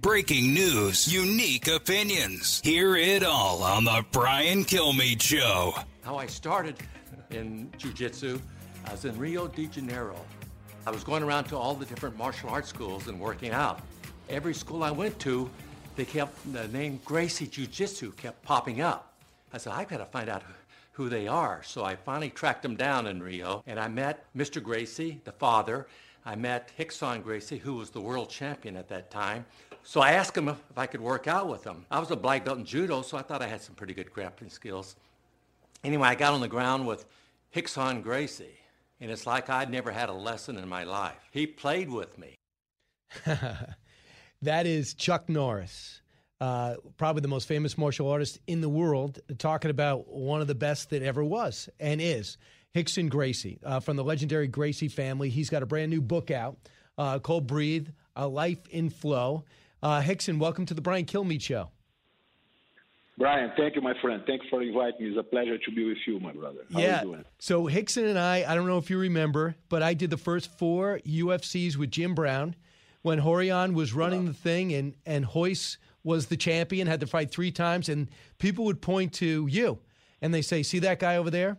Breaking news, unique opinions. Hear it all on the Brian Kilmeade Show. How I started in jiu-jitsu, I was in Rio de Janeiro. I was going around to all the different martial arts schools and working out. Every school I went to, they kept, the name Gracie Jiu-Jitsu kept popping up. I said, I've gotta find out who they are. So I finally tracked them down in Rio and I met Mr. Gracie, the father. I met Rickson Gracie, who was the world champion at that time. So I asked him if I could work out with him. I was a black belt in judo, so I thought I had some pretty good grappling skills. Anyway, I got on the ground with Rickson Gracie, and it's like I'd never had a lesson in my life. He played with me. that is Chuck Norris. Uh, probably the most famous martial artist in the world, talking about one of the best that ever was and is. Rickson Gracie uh, from the legendary Gracie family. He's got a brand new book out uh, called Breathe A Life in Flow. Uh, Rickson, welcome to the Brian Kilmeade Show. Brian, thank you, my friend. Thanks for inviting me. It's a pleasure to be with you, my brother. How yeah. are you doing? So Rickson and I, I don't know if you remember, but I did the first four UFCs with Jim Brown when Rorion was running the thing and, and Royce was the champion, had to fight three times, and people would point to you and they say, See that guy over there?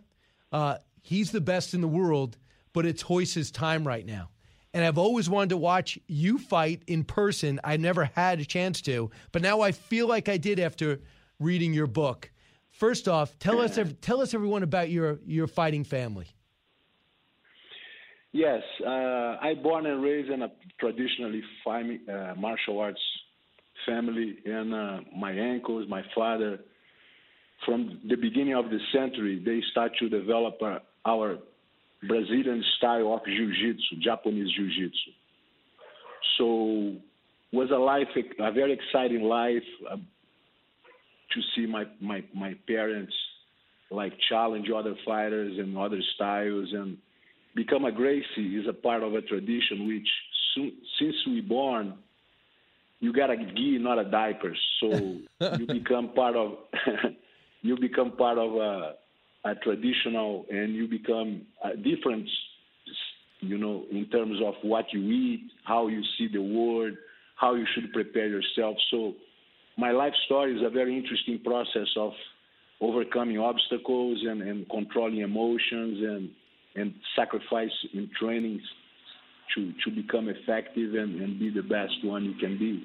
Uh, he's the best in the world, but it's Royce's time right now. And I've always wanted to watch you fight in person. I never had a chance to, but now I feel like I did after reading your book. First off, tell us tell us everyone about your your fighting family. Yes, uh, I born and raised in a traditionally fami- uh, martial arts family, and uh, my uncles, my father, from the beginning of the century, they start to develop uh, our Brazilian style of jiu-jitsu, Japanese jiu-jitsu. So was a life, a very exciting life uh, to see my, my, my parents like challenge other fighters and other styles and become a Gracie is a part of a tradition which soon, since we born, you got a gi, not a diaper. So you become part of you become part of a, a traditional, and you become a different. You know, in terms of what you eat, how you see the world, how you should prepare yourself. So, my life story is a very interesting process of overcoming obstacles and, and controlling emotions and and sacrifice in training to to become effective and, and be the best one you can be.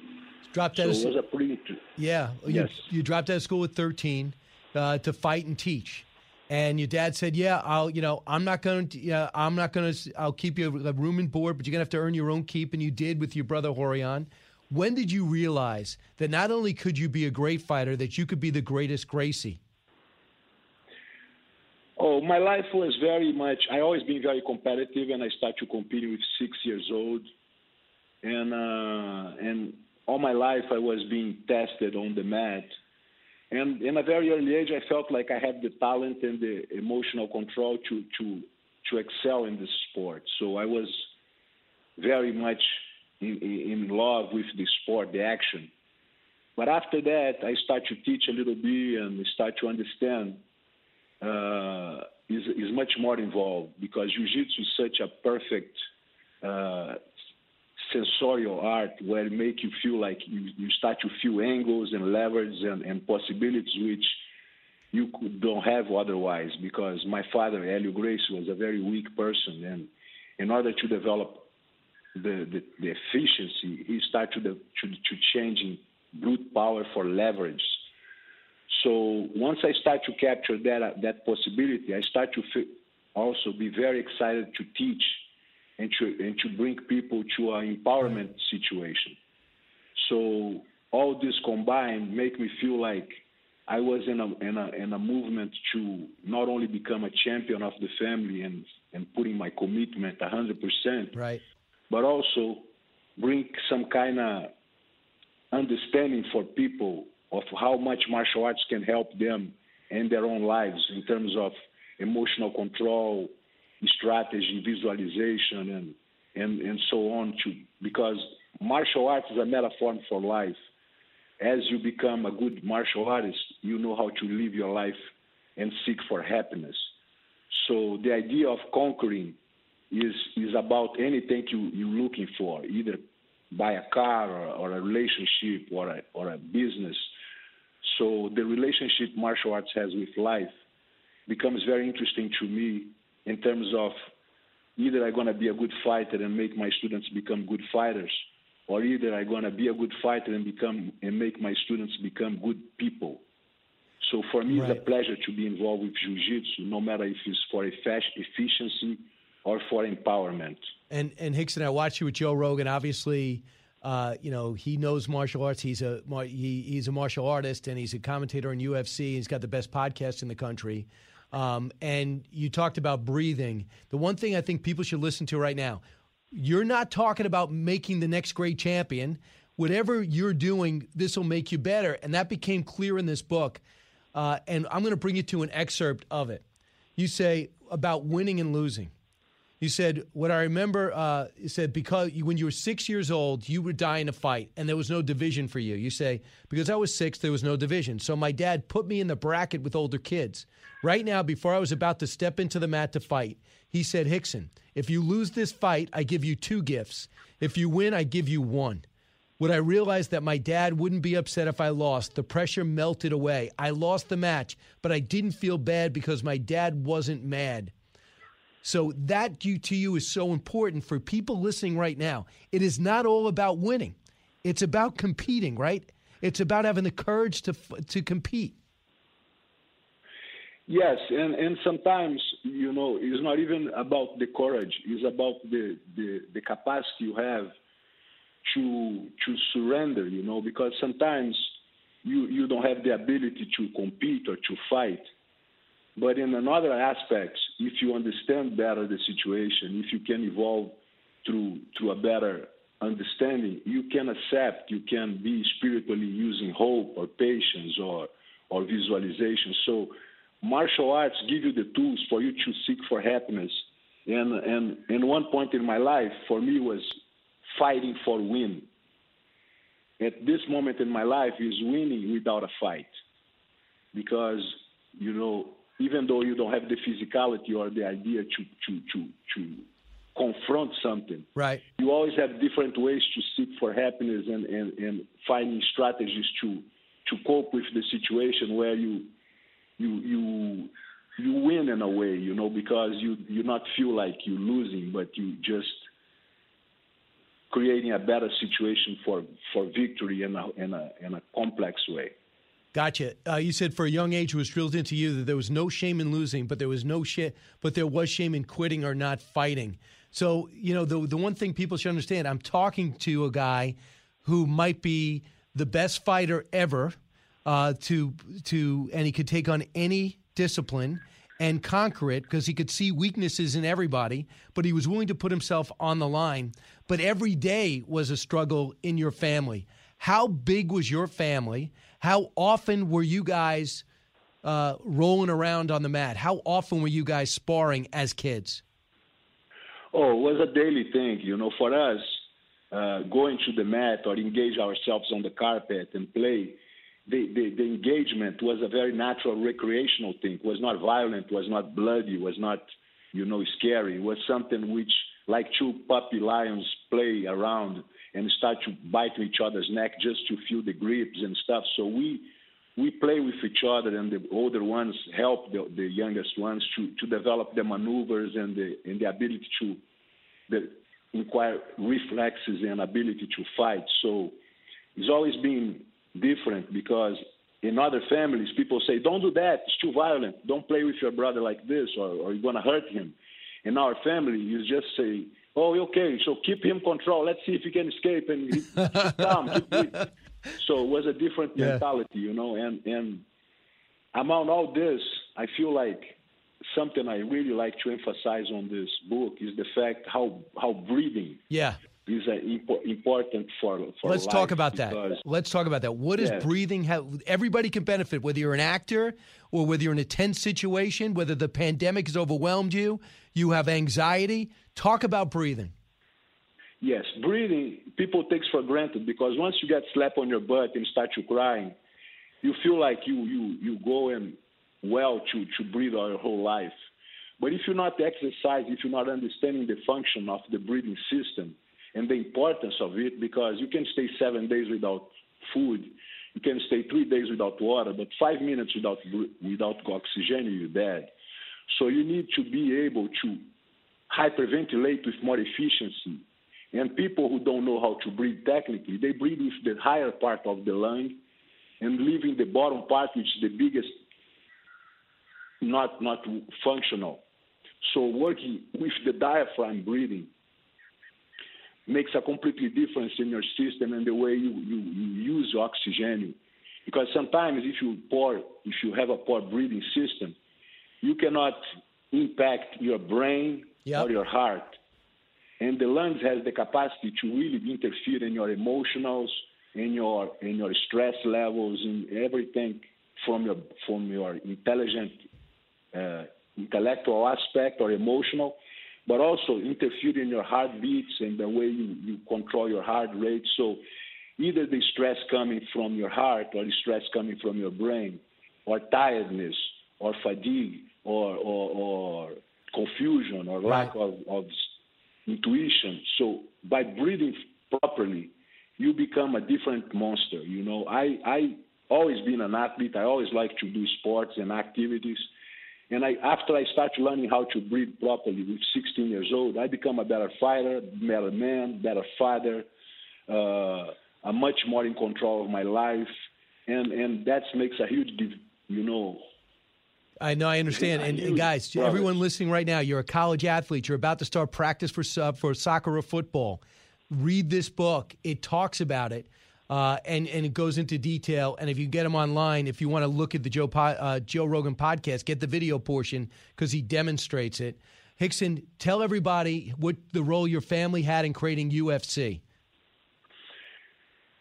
Dropped out so of it was a pretty yeah. Yes. You, you dropped out of school at thirteen uh, to fight and teach, and your dad said, "Yeah, I'll you know I'm not going to I'm not going to I'll keep you a room and board, but you're gonna have to earn your own keep," and you did with your brother Rorion. When did you realize that not only could you be a great fighter, that you could be the greatest Gracie? Oh, my life was very much. I always been very competitive, and I started to compete with six years old, and uh, and all my life I was being tested on the mat. And in a very early age, I felt like I had the talent and the emotional control to to to excel in this sport. So I was very much in, in love with the sport, the action. But after that, I start to teach a little bit and start to understand uh, is is much more involved because jiu-jitsu is such a perfect uh, sensorial art where it make you feel like you, you start to feel angles and levers and, and possibilities which you could, don't have otherwise because my father Helio Gracie was a very weak person. And in order to develop the, the, the efficiency he started to, to, to changing brute power for leverage. So once I start to capture that uh, that possibility, I start to also be very excited to teach and to and to bring people to an empowerment situation. So all this combined make me feel like I was in a in a in a movement to not only become a champion of the family and and putting my commitment 100%, right, but also bring some kind of understanding for people of how much martial arts can help them in their own lives in terms of emotional control, strategy, visualization, and and and so on. To because martial arts is a metaphor for life. As you become a good martial artist, you know how to live your life and seek for happiness. So the idea of conquering is is about anything you you're looking for, either buy a car or, or a relationship or a, or a business. So the relationship martial arts has with life becomes very interesting to me in terms of either I'm going to be a good fighter and make my students become good fighters, or either I'm going to be a good fighter and become and make my students become good people. So for me, right. it's a pleasure to be involved with jiu-jitsu, no matter if it's for efficiency or for empowerment. And and Rickson, I watched you with Joe Rogan. Obviously, uh, you know he knows martial arts. He's a he, he's a martial artist and he's a commentator on UFC. He's got the best podcast in the country. Um, and you talked about breathing. The one thing I think people should listen to right now. You're not talking about making the next great champion. Whatever you're doing, this will make you better. And that became clear in this book. Uh, and I'm going to bring you to an excerpt of it. You say about winning and losing. You said, what I remember, uh, you said, because you, when you were six years old, you would die in a fight and there was no division for you. You say, because I was six, there was no division. So my dad put me in the bracket with older kids. Right now, before I was about to step into the mat to fight, he said, Rickson, if you lose this fight, I give you two gifts. If you win, I give you one. When I realized that my dad wouldn't be upset if I lost, the pressure melted away. I lost the match, but I didn't feel bad because my dad wasn't mad. So that to you is so important for people listening right now. It is not all about winning. It's about competing, right? It's about having the courage to to compete. Yes, and, and sometimes you know it's not even about the courage. It's about the, the, the capacity you have to to surrender. You know, because sometimes you you don't have the ability to compete or to fight, but in another aspect, if you understand better the situation, if you can evolve through through a better understanding, you can accept, you can be spiritually using hope or patience or or visualization. So martial arts give you the tools for you to seek for happiness. And and and one point in my life for me was fighting for win. At this moment in my life is winning without a fight. Because, you know, even though you don't have the physicality or the idea to to to to confront something. Right. You always have different ways to seek for happiness and, and, and finding strategies to to cope with the situation where you you you you win in a way, you know, because you you not feel like you're losing, but you just creating a better situation for for victory in a in a in a complex way. Gotcha. Uh, you said for a young age it was drilled into you that there was no shame in losing, but there was no shit, but there was shame in quitting or not fighting. So you know the the one thing people should understand. I'm talking to a guy who might be the best fighter ever, uh, to to and he could take on any discipline and conquer it because he could see weaknesses in everybody, but he was willing to put himself on the line. But every day was a struggle in your family. How big was your family? How often were you guys uh, rolling around on the mat? How often were you guys sparring as kids? Oh, it was a daily thing. You know, for us, uh, going to the mat or engage ourselves on the carpet and play, the, the, the, engagement was a very natural recreational thing. It was not violent, was not bloody, was not, you know, scary. It was something which, like two puppy lions play around and start to bite each other's neck just to feel the grips and stuff. So we we play with each other, and the older ones help the, the youngest ones to, to develop the maneuvers and the and the ability to the inquire reflexes and ability to fight. So it's always been different because in other families people say, "Don't do that; it's too violent. Don't play with your brother like this, or, or you're gonna hurt him." In our family, you just say, Oh, okay. So keep him control. Let's see if he can escape and keep calm. So it was a different yeah. mentality, you know. And and among all this, I feel like something I really like to emphasize on this book is the fact how how breathing yeah is impo- important for, for Let's talk about that. Let's talk about that. What does Yes. breathing have? Everybody can benefit, whether you're an actor or whether you're in a tense situation, whether the pandemic has overwhelmed you, you have anxiety. Talk about breathing. Yes, breathing people takes for granted because once you get slapped on your butt and start to crying, you feel like you you you go and well to to breathe your whole life. But if you're not exercising, if you're not understanding the function of the breathing system and the importance of it, because you can stay seven days without food, you can stay three days without water, but five minutes without without oxygen, you're dead. So you need to be able to hyperventilate with more efficiency. And people who don't know how to breathe technically, they breathe with the higher part of the lung and leaving the bottom part, which is the biggest, not not functional. So working with the diaphragm breathing makes a completely difference in your system and the way you, you, you use oxygen. Because sometimes if you poor, if you have a poor breathing system, you cannot impact your brain Yep. or your heart. And the lungs has the capacity to really interfere in your emotionals, in your in your stress levels, in everything from your from your intelligent uh, intellectual aspect or emotional, but also interfere in your heartbeats and the way you, you control your heart rate. So either the stress coming from your heart or the stress coming from your brain, or tiredness or fatigue or or, or confusion or lack of, of intuition. So by breathing properly, you become a different monster. You know, I I always been an athlete. I always like to do sports and activities. And I, after I started learning how to breathe properly with 16 years old, I become a better fighter, better man, better father, uh, I'm much more in control of my life, and and that makes a huge, div- you know, I know, I understand. And, and guys, everyone listening right now, you're a college athlete. You're about to start practice for uh, for soccer or football. Read this book. It talks about it, uh, and and it goes into detail. And if you get them online, if you want to look at the Joe po- uh, Joe Rogan podcast, get the video portion because he demonstrates it. Rickson, tell everybody what the role your family had in creating UFC.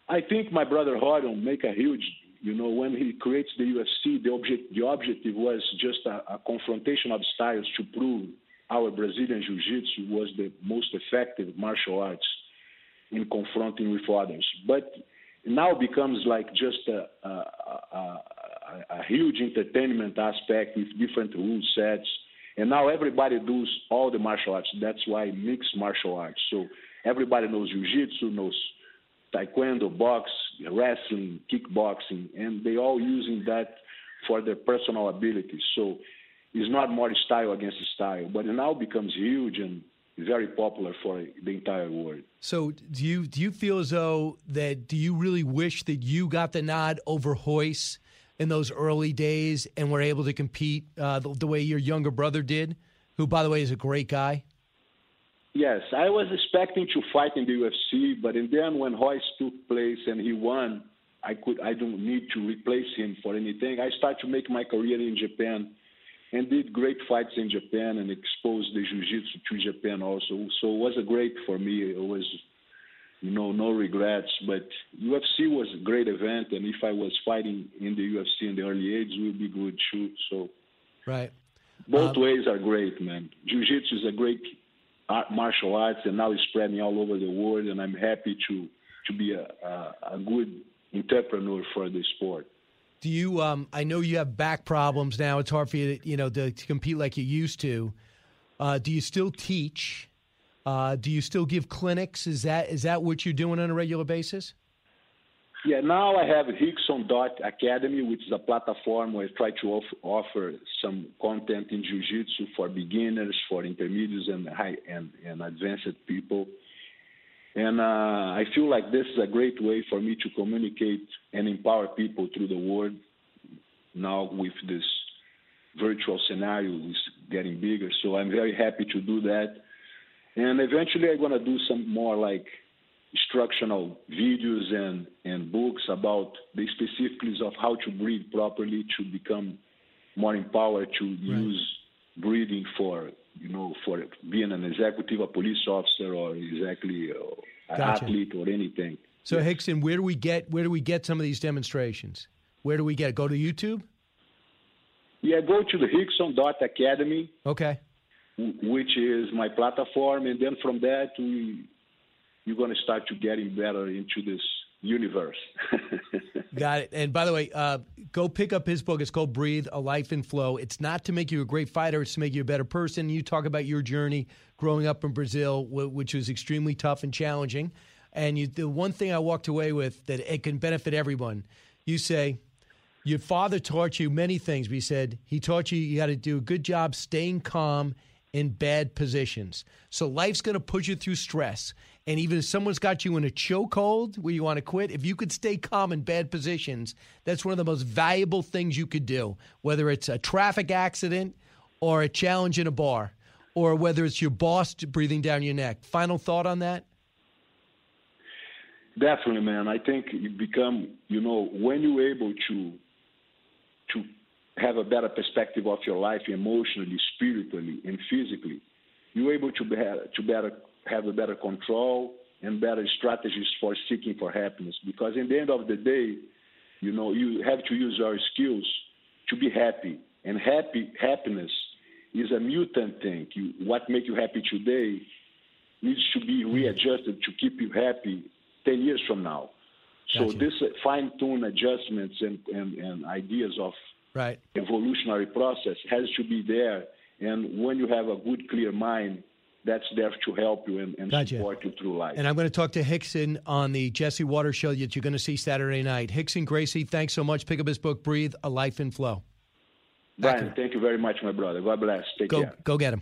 I think my brother Rorion make a huge, you know, when he creates the UFC, the object, the objective was just a, a confrontation of styles to prove our Brazilian Jiu-Jitsu was the most effective martial arts in confronting with others. But now becomes like just a, a, a, a, huge entertainment aspect with different rule sets. And now everybody does all the martial arts. That's why mixed martial arts. So everybody knows jiu-jitsu, knows taekwondo, box, wrestling, kickboxing, and they all using that for their personal abilities. So it's not more style against style, but it now becomes huge and very popular for the entire world. So do you do you feel as though that do you really wish that you got the nod over Royce in those early days and were able to compete uh, the, the way your younger brother did, who by the way is a great guy? Yes, I was expecting to fight in the UFC, but and then when Royce took place and he won, I could I don't need to replace him for anything. I started to make my career in Japan and did great fights in Japan and exposed the jiu-jitsu to Japan also. So it was a great for me. It was you know no regrets, but UFC was a great event and if I was fighting in the UFC in the early age, would be good too. So Right. both Um, ways are great, man. Jiu-jitsu is a great art, martial arts, and now it's spreading all over the world. And I'm happy to to be a, a, a good entrepreneur for the sport. Do you? Um, I know you have back problems now. It's hard for you, to, you know, to, to compete like you used to. Uh, do you still teach? Uh, do you still give clinics? Is that is that what you're doing on a regular basis? Yeah, now I have Rickson Dot Academy, which is a platform where I try to off, offer some content in jiu-jitsu for beginners, for intermediates, and high and, and advanced people. And uh, I feel like this is a great way for me to communicate and empower people through the world. Now with this virtual scenario is getting bigger, so I'm very happy to do that. And eventually, I'm gonna do some more like instructional videos and, and books about the specifics of how to breathe properly to become more empowered to use breathing for you know, for being an executive, a police officer, or exactly uh, an Gotcha. athlete or anything. So Rickson, where do we get where do we get some of these demonstrations? Where do we get it? Go to YouTube? Yeah, go to the Rickson Dot Academy. Okay. which is my platform, and then from that we, you're going to start to getting better into this universe. Got it. And by the way, uh, go pick up his book. It's called Breathe: A Life in Flow. It's not to make you a great fighter; it's to make you a better person. You talk about your journey growing up in Brazil, which was extremely tough and challenging. And you, the one thing I walked away with that it can benefit everyone. You say your father taught you many things. He said he taught you you got to do a good job staying calm in bad positions. So life's going to push you through stress. And even if someone's got you in a chokehold where you want to quit, if you could stay calm in bad positions, that's one of the most valuable things you could do. Whether it's a traffic accident or a challenge in a bar, or whether it's your boss breathing down your neck. Final thought on that? Definitely, man. I think you become, you know, when you're able to to have a better perspective of your life emotionally, spiritually, and physically, you're able to be, to better have a better control and better strategies for seeking for happiness. Because in the end of the day, you know, you have to use your skills to be happy, and happy happiness is a mutant thing. You, what makes you happy today needs to be readjusted to keep you happy 10 years from now. So Gotcha. this fine-tuned adjustments and, and, and ideas of Right. evolutionary process has to be there. And when you have a good, clear mind, that's there to help you and, and Gotcha. support you through life. And I'm going to talk to Rickson on the Jesse Watters show that you're going to see Saturday night. Rickson Gracie, thanks so much. Pick up his book, Breathe: A Life in Flow. Brian, thank you very much, my brother. God bless. Take Go, care. go get him.